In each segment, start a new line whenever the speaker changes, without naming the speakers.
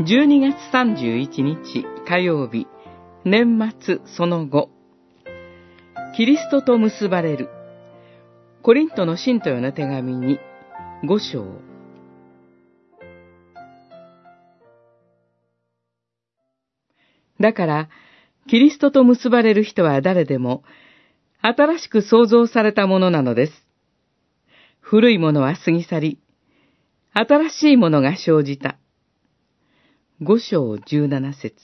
12月31日火曜日、年末その後、キリストと結ばれる、コリントの信徒への手紙に5章。だから、キリストと結ばれる人は誰でも、新しく創造されたものなのです。古いものは過ぎ去り、新しいものが生じた。五章十七節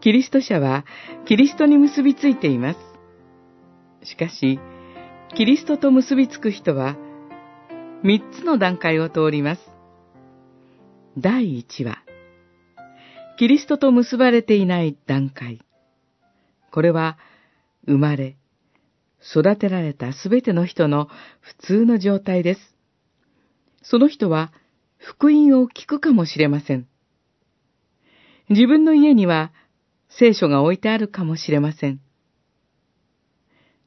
キリスト者はキリストに結びついています。しかし、キリストと結びつく人は、三つの段階を通ります。第一は、キリストと結ばれていない段階。これは、生まれ、育てられたすべての人の普通の状態です。その人は福音を聞くかもしれません。自分の家には聖書が置いてあるかもしれません。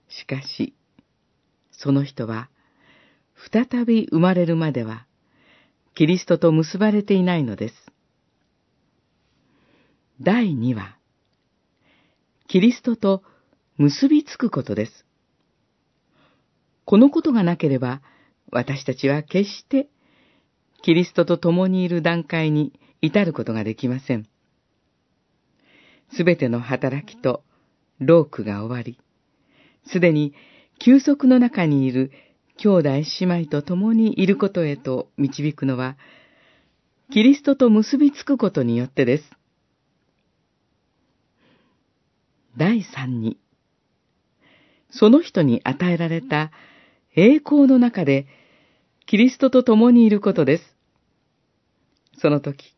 しかし、その人は再び生まれるまではキリストと結ばれていないのです。第2は、キリストと結びつくことです。このことがなければ、私たちは決してキリストと共にいる段階に至ることができません。すべての働きと労苦が終わり、すでに休息の中にいる兄弟姉妹と共にいることへと導くのは、キリストと結びつくことによってです。第三に、その人に与えられた栄光の中で、キリストと共にいることです。その時、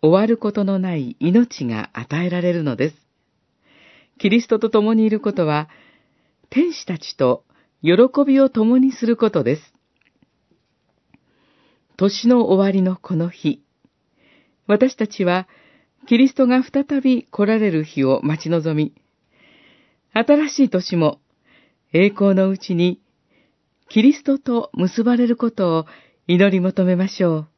終わることのない命が与えられるのです。キリストと共にいることは、天使たちと喜びを共にすることです。年の終わりのこの日、私たちは、キリストが再び来られる日を待ち望み、新しい年も栄光のうちにキリストと結ばれることを祈り求めましょう。